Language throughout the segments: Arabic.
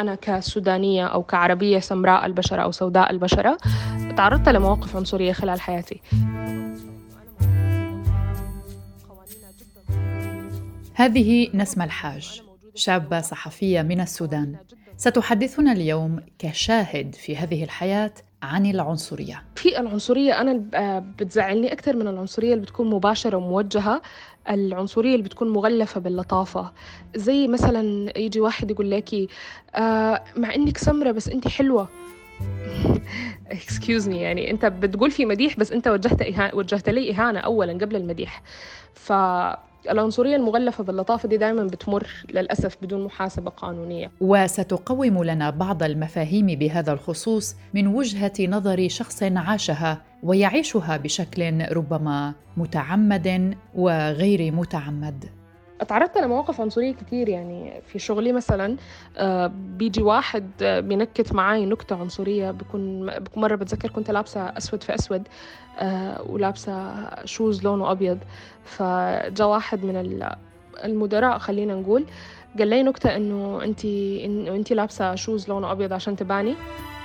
أنا كسودانية أو كعربية سمراء البشرة أو سوداء البشرة تعرضت لمواقف عنصرية خلال حياتي. هذه نسمة الحاج شابة صحفية من السودان. ستحدثنا اليوم كشاهد في هذه الحياة عن العنصرية. في العنصرية أنا بتزعلني أكثر من العنصرية اللي بتكون مباشرة وموجهة العنصرية اللي بتكون مغلفة باللطافة. زي مثلا يجي واحد يقول لك آه مع إنك سمرة بس أنت حلوة. excuse me يعني أنت بتقول في مديح بس أنت وجهت وجهت لي إهانة اولا قبل المديح. ف العنصرية المغلفة باللطافة دي دائما بتمر للأسف بدون محاسبة قانونية. وستقوم لنا بعض المفاهيم بهذا الخصوص من وجهة نظر شخص عاشها ويعيشها بشكل ربما متعمد وغير متعمد. تعرضت لمواقف عنصرية كتير يعني في شغلي مثلا آه، بيجي واحد بينكت معاي نكتة عنصرية بكون مرة بتذكر كنت لابسة أسود في أسود آه، ولابسة shoes لونه أبيض. فجاء واحد من المدراء خلينا نقول قال لي نكتة إنه أنت إنه أنت لابسة shoes لونه أبيض عشان تباني.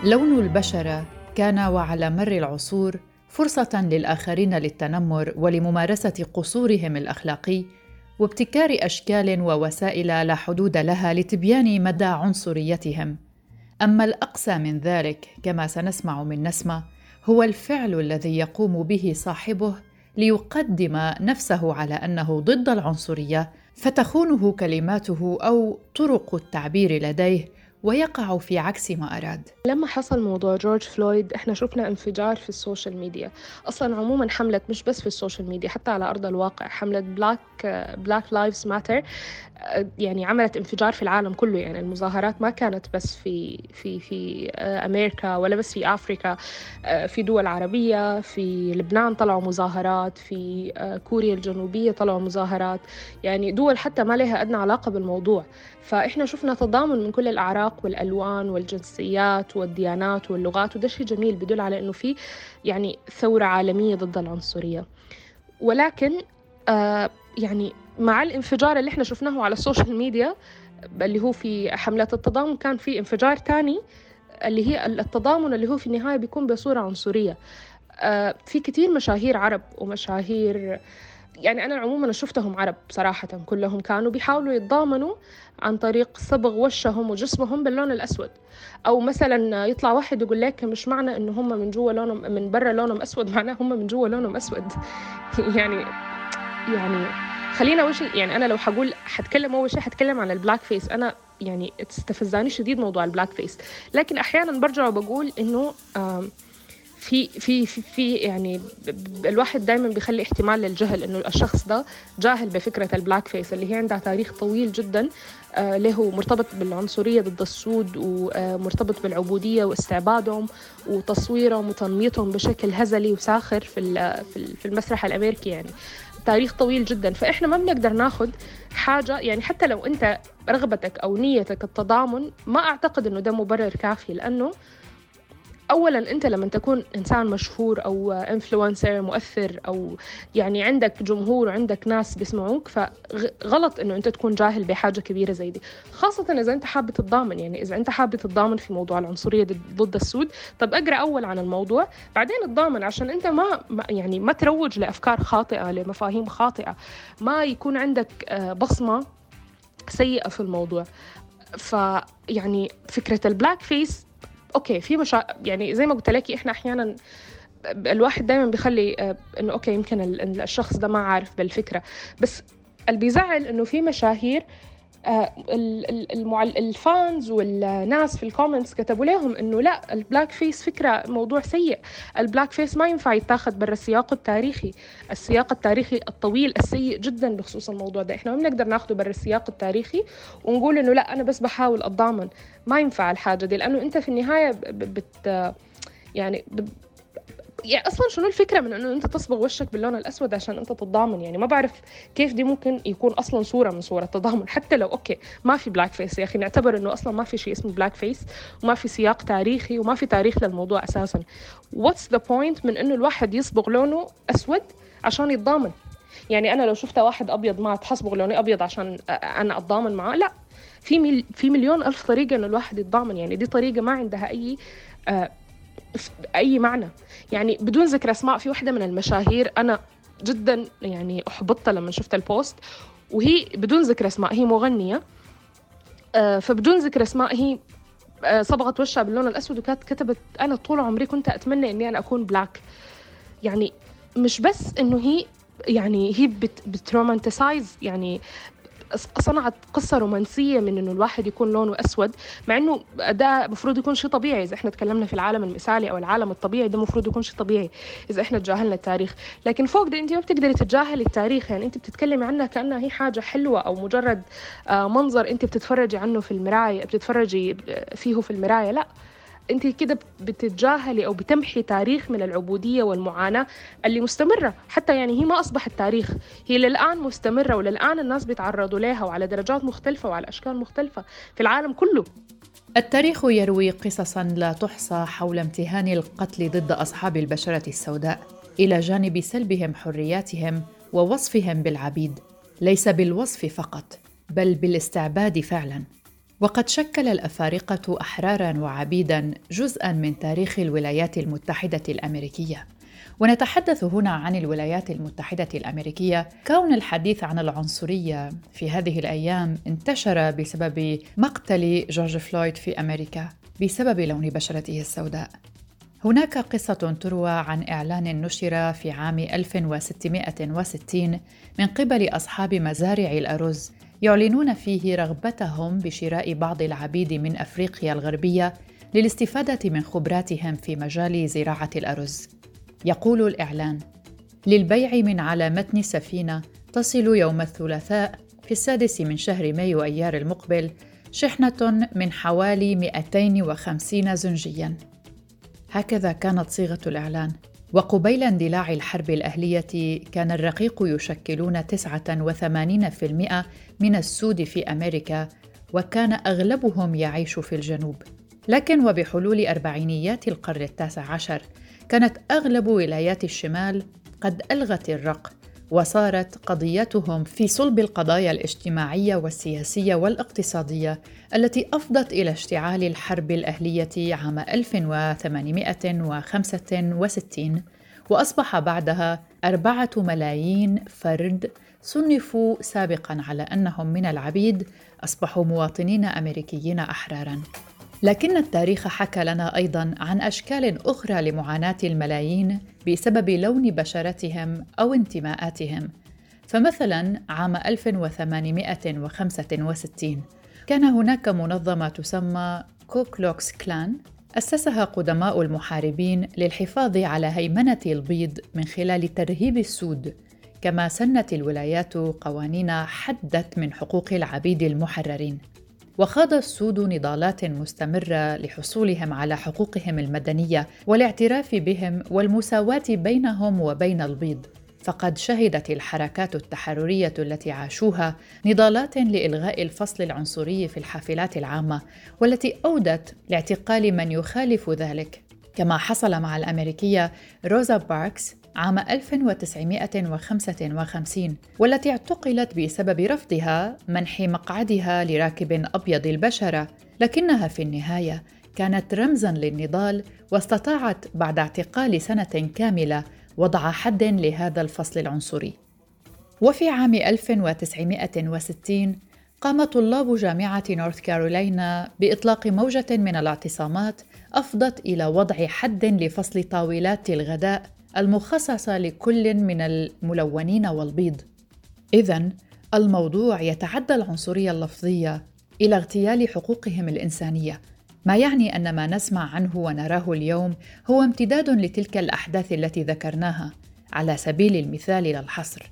لون البشرة كان وعلى مر العصور فرصة للآخرين للتنمر ولممارسة قصورهم الأخلاقي وابتكار أشكال ووسائل لا حدود لها لتبيان مدى عنصريتهم. أما الاقسى من ذلك كما سنسمع من نسمة هو الفعل الذي يقوم به صاحبه ليقدم نفسه على أنه ضد العنصرية فتخونه كلماته أو طرق التعبير لديه ويقع في عكس ما أراد. لما حصل موضوع جورج فلويد إحنا شفنا انفجار في ال social media. أصلا عموما حملة مش بس في ال social media حتى على أرض الواقع حملة Black Black Lives Matter يعني عملت انفجار في العالم كله. يعني المظاهرات ما كانت بس في في في أمريكا ولا بس في آه، في دول عربية في لبنان طلعوا مظاهرات في كوريا الجنوبية طلعوا مظاهرات. يعني دول حتى ما لها أدنى علاقة بالموضوع. فإحنا شفنا تضامن من كل الأعراق والألوان والجنسيات والديانات واللغات وده شيء جميل بدل على إنه في يعني ثورة عالمية ضد العنصرية. ولكن آه يعني مع الانفجار اللي إحنا شفناه على السوشيال ميديا اللي هو في حملات التضامن كان في انفجار تاني اللي هي التضامن اللي هو في النهاية بيكون بصورة عنصرية. آه في كتير مشاهير عرب ومشاهير يعني أنا عموما شفتهم عرب صراحة كلهم كانوا بيحاولوا يتضامنوا عن طريق صبغ وشهم وجسمهم باللون الأسود. أو مثلا يطلع واحد يقول لك مش معنى إنه هم من جوا لونهم من برا لونهم أسود معناه هم من جوا لونهم أسود. يعني يعني خلينا شيء يعني أنا لو حقول حتكلم أول شيء حتكلم عن ال blackface. أنا يعني استفزاني شديد موضوع ال blackface. لكن أحيانا برجع وبقول إنه في في في, في يعني الواحد دائما بيخلي احتمال للجهل إنه الشخص ده جاهل بفكرة ال blackface اللي هي عندها تاريخ طويل جدا آه له مرتبط بالعنصرية ضد السود ومرتبط بالعبودية واستعبادهم وتصويرهم وتنميطهم بشكل هزلي وساخر في في المسرح الأمريكي يعني. تاريخ طويل جدا. فإحنا ما بنقدر ناخذ حاجة يعني حتى لو أنت رغبتك أو نيتك التضامن ما أعتقد أنه ده مبرر كافي لأنه اولا أنت لما تكون إنسان مشهور أو influencer مؤثر أو يعني عندك جمهور وعندك ناس بيسمعوك فغلط إنه أنت تكون جاهل بحاجة كبيرة زي دي. خاصة إذا أنت حابب تتضامن يعني إذا أنت حابب تتضامن في موضوع العنصرية ضد السود. طب أقرأ أول عن الموضوع بعدين تضامن عشان أنت ما يعني ما تروج لأفكار خاطئة لمفاهيم خاطئة. ما يكون عندك آه، بصمة سيئة في الموضوع. فيعني فكرة ال black face أوكي في مشا... يعني زي ما قلت لك إحنا أحيانا الواحد دائما بيخلي آه، إنه أوكي يمكن الشخص ده ما عارف بالفكرة. بس اللي بيزعل إنه في مشاهير ال fans والناس في ال comments كتبوا لهم إنه لا ال black face فكرة موضوع سيء. ال black face ما ينفع يتاخذ برا السياق التاريخي. السياق التاريخي الطويل السيء جدا بخصوص الموضوع ده. إحنا ما بنقدر ناخذه برا السياق التاريخي ونقول إنه لا أنا بس بحاول أتضامن. ما ينفع الحاجة دي لأنه أنت في النهاية بت يعني يعني أصلا شنو الفكرة من إنه أنت تصبغ وشك باللون الأسود عشان أنت تتضامن؟ يعني ما بعرف كيف دي ممكن يكون أصلا صورة من صور التضامن. حتى لو okay ما في black face يا أخي. نعتبر إنه أصلا ما في شيء اسمه black face وما في سياق تاريخي وما في تاريخ للموضوع أساسا. what's the point من إنه الواحد يصبغ لونه أسود عشان يتضامن؟ يعني أنا لو شفت واحد أبيض مات حصبغ لوني أبيض عشان أنا أتضامن معاه؟ لا. في في مليون ألف طريقة إنه الواحد يتضامن. يعني دي طريقة ما عندها أي آه أي معنى. يعني بدون ذكر أسماء في واحدة من المشاهير أنا جدا يعني احبطت لما شفت ال post وهي بدون ذكر أسماء هي مغنية. آه فبدون ذكر أسماء هي آه صبغت وشها باللون الأسود وكانت كتبت أنا طول عمري كنت أتمنى إني أنا أكون black يعني مش بس إنه هي يعني هي بت بت romanticize يعني صنعت قصة رومانسية من إنه الواحد يكون لونه أسود مع إنه ده المفروض يكون شيء طبيعي. إذا إحنا تكلمنا في العالم المثالي أو العالم الطبيعي ده المفروض يكون شيء طبيعي إذا إحنا تجاهلنا التاريخ. لكن فوق ده أنت ما بتقدري تتجاهلي التاريخ. يعني أنت بتتكلمي عنها كأنها هي حاجة حلوة أو مجرد آه، منظر أنت بتتفرجي عنه في المراية بتتفرجي فيه في المراية. لا. انت كده بتتجاهلي أو بتمحي تاريخ من العبودية والمعاناة اللي مستمرة. حتى يعني هي ما أصبحت تاريخ. هي للآن مستمرة وللآن الناس بيتعرضوا لها وعلى درجات مختلفة وعلى أشكال مختلفة في العالم كله. التاريخ يروي قصصا لا تحصى حول امتهان القتل ضد أصحاب البشرة السوداء. إلى جانب سلبهم حرياتهم ووصفهم بالعبيد. ليس بالوصف فقط بل بالاستعباد فعلا. وقد شكل الأفارقة أحرارا وعبيدا جزءا من تاريخ الولايات المتحدة الأمريكية. ونتحدث هنا عن الولايات المتحدة الأمريكية. كون الحديث عن العنصرية في هذه الأيام انتشر بسبب مقتل جورج فلويد في أمريكا بسبب لون بشرته السوداء. هناك قصة تروى عن إعلان نشر في عام 1660 من قبل أصحاب مزارع الأرز يعلنون فيه رغبتهم بشراء بعض العبيد من أفريقيا الغربية للاستفادة من خبراتهم في مجال زراعة الأرز. يقول الإعلان للبيع من على متن سفينة تصل يوم الثلاثاء في السادس من شهر مايو أيار المقبل شحنة من حوالي 250 زنجيا. هكذا كانت صيغة الإعلان. وقبيل اندلاع الحرب الأهلية كان الرقيق يشكلون 89% من السود في أمريكا وكان أغلبهم يعيش في الجنوب. لكن وبحلول أربعينيات القرن التاسع عشر كانت أغلب ولايات الشمال قد ألغت الرق وصارت قضيتهم في صلب القضايا الاجتماعية والسياسية والاقتصادية التي أفضت إلى اشتعال الحرب الأهلية عام 1865 وأصبح بعدها أربعة ملايين فرد صنفوا سابقا على أنهم من العبيد أصبحوا مواطنين أمريكيين أحرارا. لكن التاريخ حكى لنا أيضا عن أشكال أخرى لمعاناة الملايين بسبب لون بشرتهم أو انتماءاتهم فمثلا عام 1865 كان هناك منظمة تسمى كوكلوكس كلان أسسها قدماء المحاربين للحفاظ على هيمنة البيض من خلال ترهيب السود، كما سنت الولايات قوانين حدت من حقوق العبيد المحررين. وخاض السود نضالات مستمرة لحصولهم على حقوقهم المدنية والاعتراف بهم والمساواة بينهم وبين البيض. فقد شهدت الحركات التحررية التي عاشوها نضالات لإلغاء الفصل العنصري في الحافلات العامة والتي أودت لاعتقال من يخالف ذلك. كما حصل مع الأمريكية روزا باركس عام 1955 والتي اعتقلت بسبب رفضها منح مقعدها لراكب أبيض البشرة. لكنها في النهاية كانت رمزا للنضال واستطاعت بعد اعتقال سنة كاملة وضع حد لهذا الفصل العنصري. وفي عام 1960 قام طلاب جامعة نورث كارولاينا بإطلاق موجة من الاعتصامات أفضت إلى وضع حد لفصل طاولات الغداء. المخصصة لكل من الملونين والبيض. إذا الموضوع يتعدى العنصرية اللفظية إلى اغتيال حقوقهم الإنسانية، ما يعني أن ما نسمع عنه ونراه اليوم هو امتداد لتلك الأحداث التي ذكرناها على سبيل المثال لا الحصر.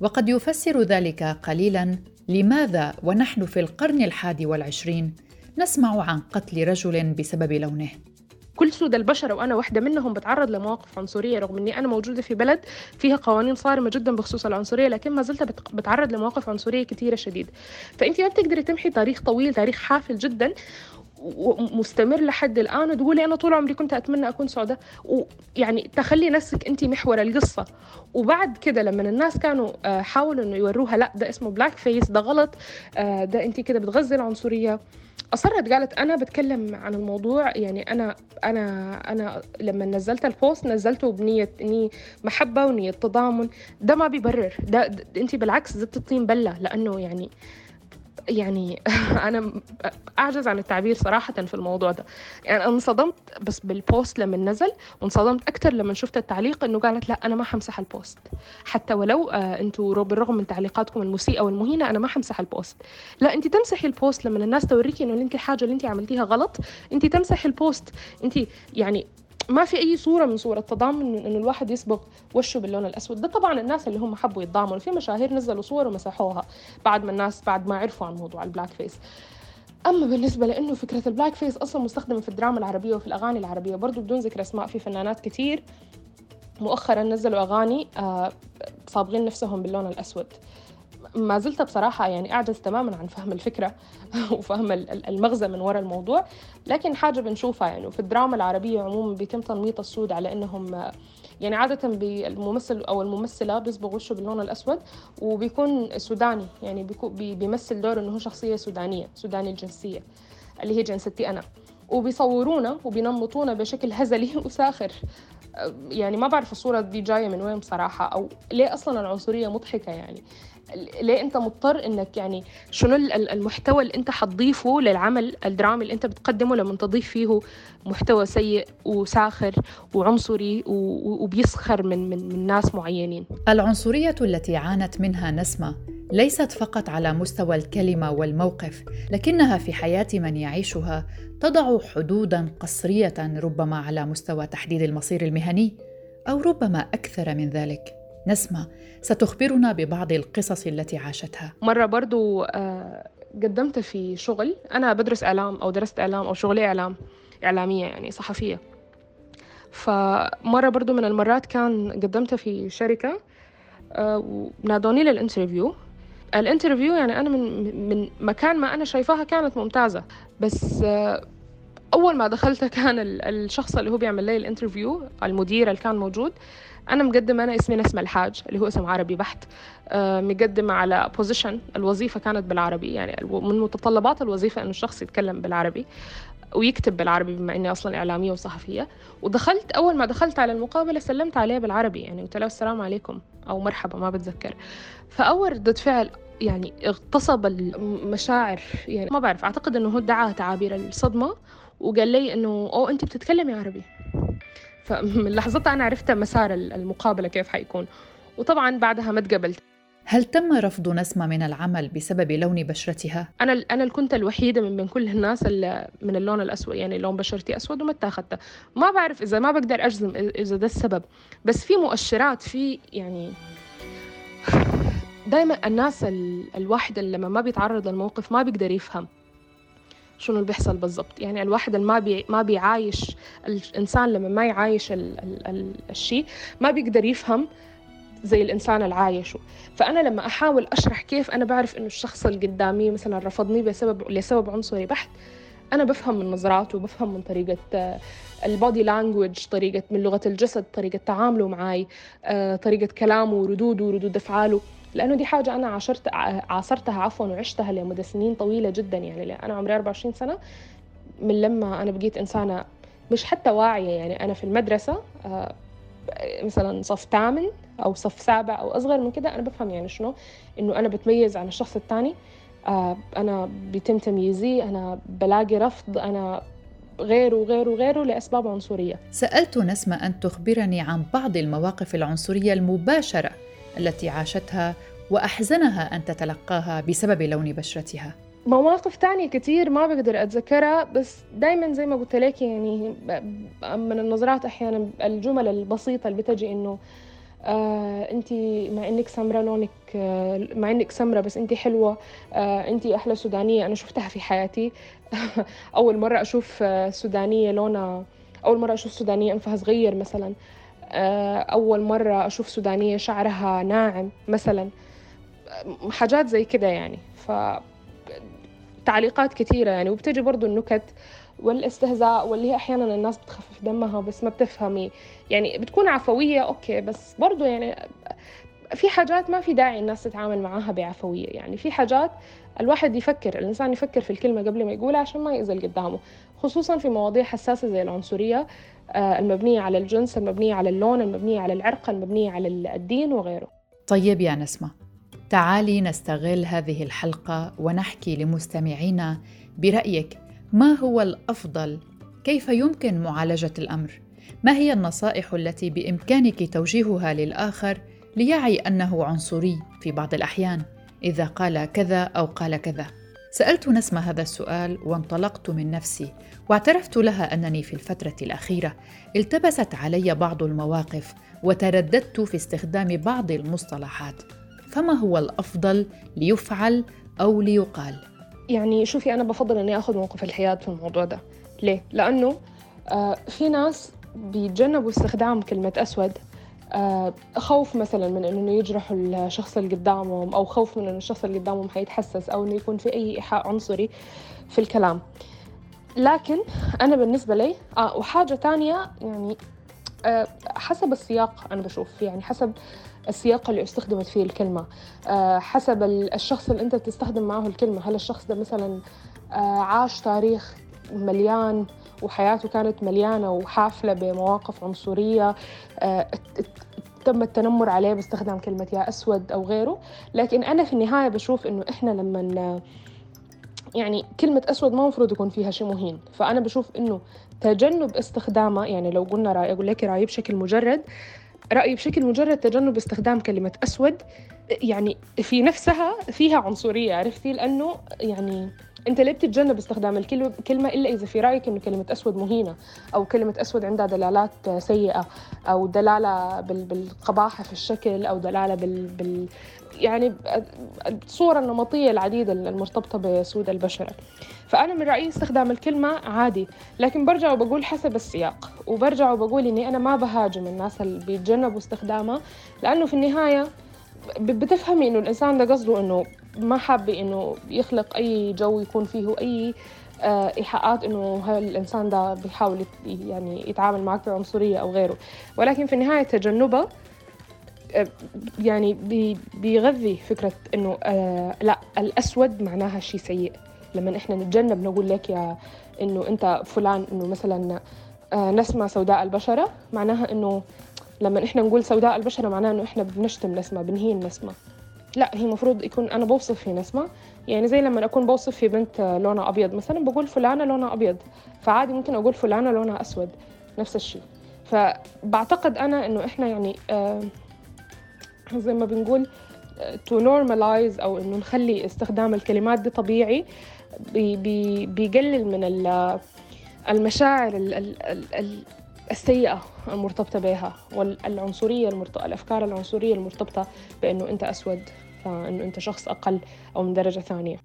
وقد يفسر ذلك قليلا لماذا ونحن في القرن الحادي والعشرين نسمع عن قتل رجل بسبب لونه كل سود البشر وأنا واحدة منهم بتعرض لمواقف عنصرية رغم إني أنا موجودة في بلد فيها قوانين صارمة جدا بخصوص العنصرية لكن ما زلت بتعرض لمواقف عنصرية كثيره شديد. فأنت ما بتقدري تمحي تاريخ طويل تاريخ حافل جدا ومستمر لحد الآن وتقولي أنا طول عمري كنت أتمنى أكون سودة ويعني تخلي نفسك أنت محور القصة. وبعد كده لما الناس كانوا آه، حاولوا إنه يوروها لا ده اسمه black face ده غلط آه، ده أنت كده بتغذي العنصريه أصرت قالت أنا بتكلم عن الموضوع يعني أنا أنا أنا لما نزلت ال post نزلته بنية اني محبة ونية تضامن. ده ما بيبرر ده, ده انت بالعكس زدت الطين بلة لأنه يعني يعني أنا أعجز عن التعبير صراحة في الموضوع ده. يعني أنا انصدمت بس بال post لما نزل وانصدمت أكثر لما شفت التعليق إنه قالت لا أنا ما حمسح ال post حتى ولو آه أنتم بالرغم من تعليقاتكم المسيئة والمهينة أنا ما حمسح ال post لا انت تمسحي ال post لما الناس توريكي إنه انت الحاجة اللي انت عملتيها غلط. انت تمسحي ال post انت يعني ما في أي صورة من صور التضامن انه الواحد يصبغ وشه باللون الأسود. ده طبعا الناس اللي هم حبوا يتضامنوا. في مشاهير نزلوا صور ومسحوها بعد ما الناس بعد ما عرفوا عن موضوع ال black face. أما بالنسبة لإنه فكرة ال black face أصلا مستخدمة في الدراما العربية وفي الأغاني العربية. برضو بدون ذكر أسماء في فنانات كثير مؤخرا نزلوا أغاني آه، صابغين نفسهم باللون الأسود. ما زلت بصراحة يعني أعجز تماما عن فهم الفكرة وفهم المغزى من وراء الموضوع لكن حاجة بنشوفها يعني في الدراما العربية عموما بيتم تنميط السود على أنهم يعني عادة بالممثل أو الممثلة بيصبغ وشه باللون الأسود وبيكون سوداني يعني بيمثل دور أنه شخصية سودانية سوداني الجنسية اللي هي جنستي أنا. وبيصورونا وبينمطونا بشكل هزلي وساخر. يعني ما بعرف الصورة دي جاية من وين بصراحة أو ليه أصلا العنصرية مضحكة يعني. ليه انت مضطر انك يعني شنو المحتوى اللي انت حتضيفه للعمل الدرامي اللي انت بتقدمه لما تضيف فيه محتوى سيء وساخر وعنصري وبيسخر من من من ناس معينين؟ العنصرية التي عانت منها نسمة ليست فقط على مستوى الكلمة والموقف لكنها في حياة من يعيشها تضع حدودا قصرية ربما على مستوى تحديد المصير المهني أو ربما أكثر من ذلك. نسمة ستخبرنا ببعض القصص التي عاشتها. مرة برضو آه، قدمت في شغل. أنا بدرس إعلام أو درست إعلام أو شغلي إعلام إعلامية يعني صحفية. فمرة برضو من المرات كان قدمت في شركة آه، ونادوني لل interview. ال interview يعني أنا من من مكان ما أنا شايفاها كانت ممتازة. بس أول ما دخلت كان الشخص اللي هو بيعمل لي ال interview المدير اللي كان موجود أنا مقدمه أنا اسمي نسمة الحاج اللي هو اسم عربي بحت آه، مقدمه على position الوظيفة كانت بالعربي يعني من متطلبات الوظيفة إنه الشخص يتكلم بالعربي ويكتب بالعربي بما إني أصلا إعلامية وصحفية. ودخلت أول ما دخلت على المقابلة سلمت عليه بالعربي يعني قلت له السلام عليكم أو مرحبا ما بتذكر. فأول ردة فعل يعني اغتصب المشاعر يعني ما بعرف أعتقد إنه هو دعاه تعابير الصدمة وقال لي إنه أو انت بتتكلمي عربي. فمن لحظتها أنا عرفت مسار المقابلة كيف حيكون. وطبعا بعدها ما تقبلت هل تم رفض نسمة من العمل بسبب لون بشرتها؟ أنا أنا كنت الوحيدة من بين كل الناس اللي من اللون الأسود يعني لون بشرتي أسود وما اتاخدتها، ما بعرف إذا ما بقدر أجزم إذا ده السبب، بس في مؤشرات في يعني دائما الناس الواحد لما ما بيتعرض للموقف ما بيقدر يفهم. شنو اللي بيحصل بالضبط. يعني الواحد اللي ما بي ما بيعايش الإنسان لما ما يعايش ال ال ال الشيء ما بيقدر يفهم زي الإنسان اللي عايشه. فأنا لما أحاول أشرح كيف أنا بعرف إنه الشخص اللي قدامي مثلا رفضني بسبب لسبب عنصري بحت أنا بفهم من نظراته بفهم من طريقة البودي لانجوج طريقة من لغة الجسد طريقة تعامله معي آه، طريقة كلامه وردوده وردود أفعاله. لأنه دي حاجة أنا عاشرت عاصرتها عفوا وعشتها لمدة سنين طويلة جدا. يعني أنا عمري 24 سنة من لما أنا بقيت إنسانة مش حتى واعية. يعني أنا في المدرسة آه، مثلا صف ثامن أو صف سابع أو أصغر من كده أنا بفهم يعني شنو؟ إنه أنا بتميز عن الشخص الثاني. آه، أنا بيتم تمييزي أنا بلاقي رفض أنا غيره وغيره وغيره لأسباب عنصرية. سألت نسمة أن تخبرني عن بعض المواقف العنصرية المباشرة التي عاشتها وأحزنها أن تتلقاها بسبب لون بشرتها. مواقف تانية كتير ما بقدر أتذكرها بس دايما زي ما قلت لك يعني من النظرات أحيانا الجمل البسيطة اللي بتجي إنه آه انت مع إنك سمرة لونك آه مع إنك سمرة بس انت حلوة آه انت أحلى سودانية أنا شفتها في حياتي. أول مرة أشوف آه سودانية لونها أول مرة أشوف سودانية أنفها صغير مثلا. أول مرة أشوف سودانية شعرها ناعم مثلا. حاجات زي كده يعني. ف تعليقات كثيرة يعني. وبتجي برضو النكت والإستهزاء واللي هي أحيانا الناس بتخفف دمها بس ما بتفهمي. يعني بتكون عفوية أوكي بس برضو يعني في حاجات ما في داعي الناس تتعامل معاها بعفوية يعني. في حاجات الواحد يفكر الإنسان يفكر في الكلمة قبل ما يقولها عشان ما يأذي قدامه. خصوصا في مواضيع حساسة زي العنصرية آه، المبنية على الجنس المبنية على اللون المبنية على العرق المبنية على الدين وغيره. طيب يا نسمة تعالي نستغل هذه الحلقة ونحكي لمستمعينا برأيك ما هو الأفضل؟ كيف يمكن معالجة الأمر؟ ما هي النصائح التي بإمكانك توجيهها للآخر ليعي أنه عنصري في بعض الأحيان إذا قال كذا أو قال كذا؟ سألت نسمة هذا السؤال وانطلقت من نفسي واعترفت لها أنني في الفترة الأخيرة التبست علي بعض المواقف وترددت في استخدام بعض المصطلحات فما هو الأفضل ليفعل أو ليقال؟ يعني شوفي أنا بفضل أني أخذ موقف الحياد في الموضوع ده ليه؟ لأنه آه في ناس بيتجنبوا استخدام كلمة أسود خوف مثلا من إنه يجرحوا الشخص اللي قدامهم أو خوف من إنه الشخص اللي قدامهم حيتحسس أو إنه يكون في أي إيحاء عنصري في الكلام. لكن أنا بالنسبة لي آه وحاجة تانية يعني آه حسب السياق أنا بشوف يعني حسب السياق اللي استخدمت فيه الكلمة. آه حسب الشخص اللي أنت تستخدم معه الكلمة. هل الشخص ده مثلا آه عاش تاريخ مليان وحياته كانت مليانة وحافلة بمواقف عنصرية آه، تم التنمر عليه باستخدام كلمة يا أسود أو غيره. لكن أنا في النهاية بشوف إنه إحنا لما يعني كلمة أسود ما المفروض يكون فيها شيء مهين. فأنا بشوف إنه تجنب استخدامها يعني لو قلنا رأي أقول لك رأيي بشكل مجرد رأيي بشكل مجرد تجنب استخدام كلمة أسود يعني في نفسها فيها عنصرية عرفتي؟ لأنه يعني انت ليه بتتجنب استخدام الكلمة إلا إذا في رأيك انه كلمة أسود مهينة أو كلمة أسود عندها دلالات سيئة أو دلالة بالقباحة في الشكل أو دلالة بال, بال يعني الصورة النمطية العديدة المرتبطة بسود البشرة فأنا من رأيي استخدام الكلمة عادي لكن برجع وبقول حسب السياق وبرجع وبقول إني أنا ما بهاجم الناس اللي بيتجنبوا استخدامها لأنه في النهاية بتفهمي إنه الإنسان ده قصده إنه ما حابة إنه يخلق أي جو يكون فيه أي آه، إيحاءات إنه هذا الإنسان ده بيحاول يعني يتعامل معك بعنصرية أو غيره. ولكن في النهاية تجنبها آه، يعني بيغذي فكرة إنه آه لا الأسود معناها شيء سيء. لما إحنا نتجنب نقول لك يا إنه أنت فلان إنه مثلا نسمة سوداء البشرة معناها إنه لما إحنا نقول سوداء البشرة معناها إنه إحنا بنشتم نسمة بنهين نسمة. لا هي المفروض يكون أنا بوصف في نسمه يعني زي لما أكون بوصف في بنت لونها أبيض مثلا بقول فلانة لونها أبيض فعادي ممكن أقول فلانة لونها أسود نفس الشيء. فبعتقد أنا إنه إحنا يعني آه زي ما بنقول to آه، normalize أو إنه نخلي استخدام الكلمات دي طبيعي بي بي بيقلل من المشاعر السيئة المرتبطة بها والعنصرية المرتبطة الأفكار العنصرية المرتبطة بأنه أنت أسود فأنه أنت شخص أقل أو من درجة ثانية.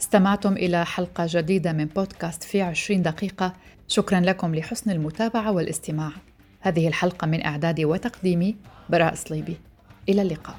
استمعتم إلى حلقة جديدة من بودكاست في عشرين دقيقة. شكرا لكم لحسن المتابعة والاستماع. هذه الحلقة من إعدادي وتقديمي براء صليبي. إلى اللقاء.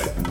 Tuesday.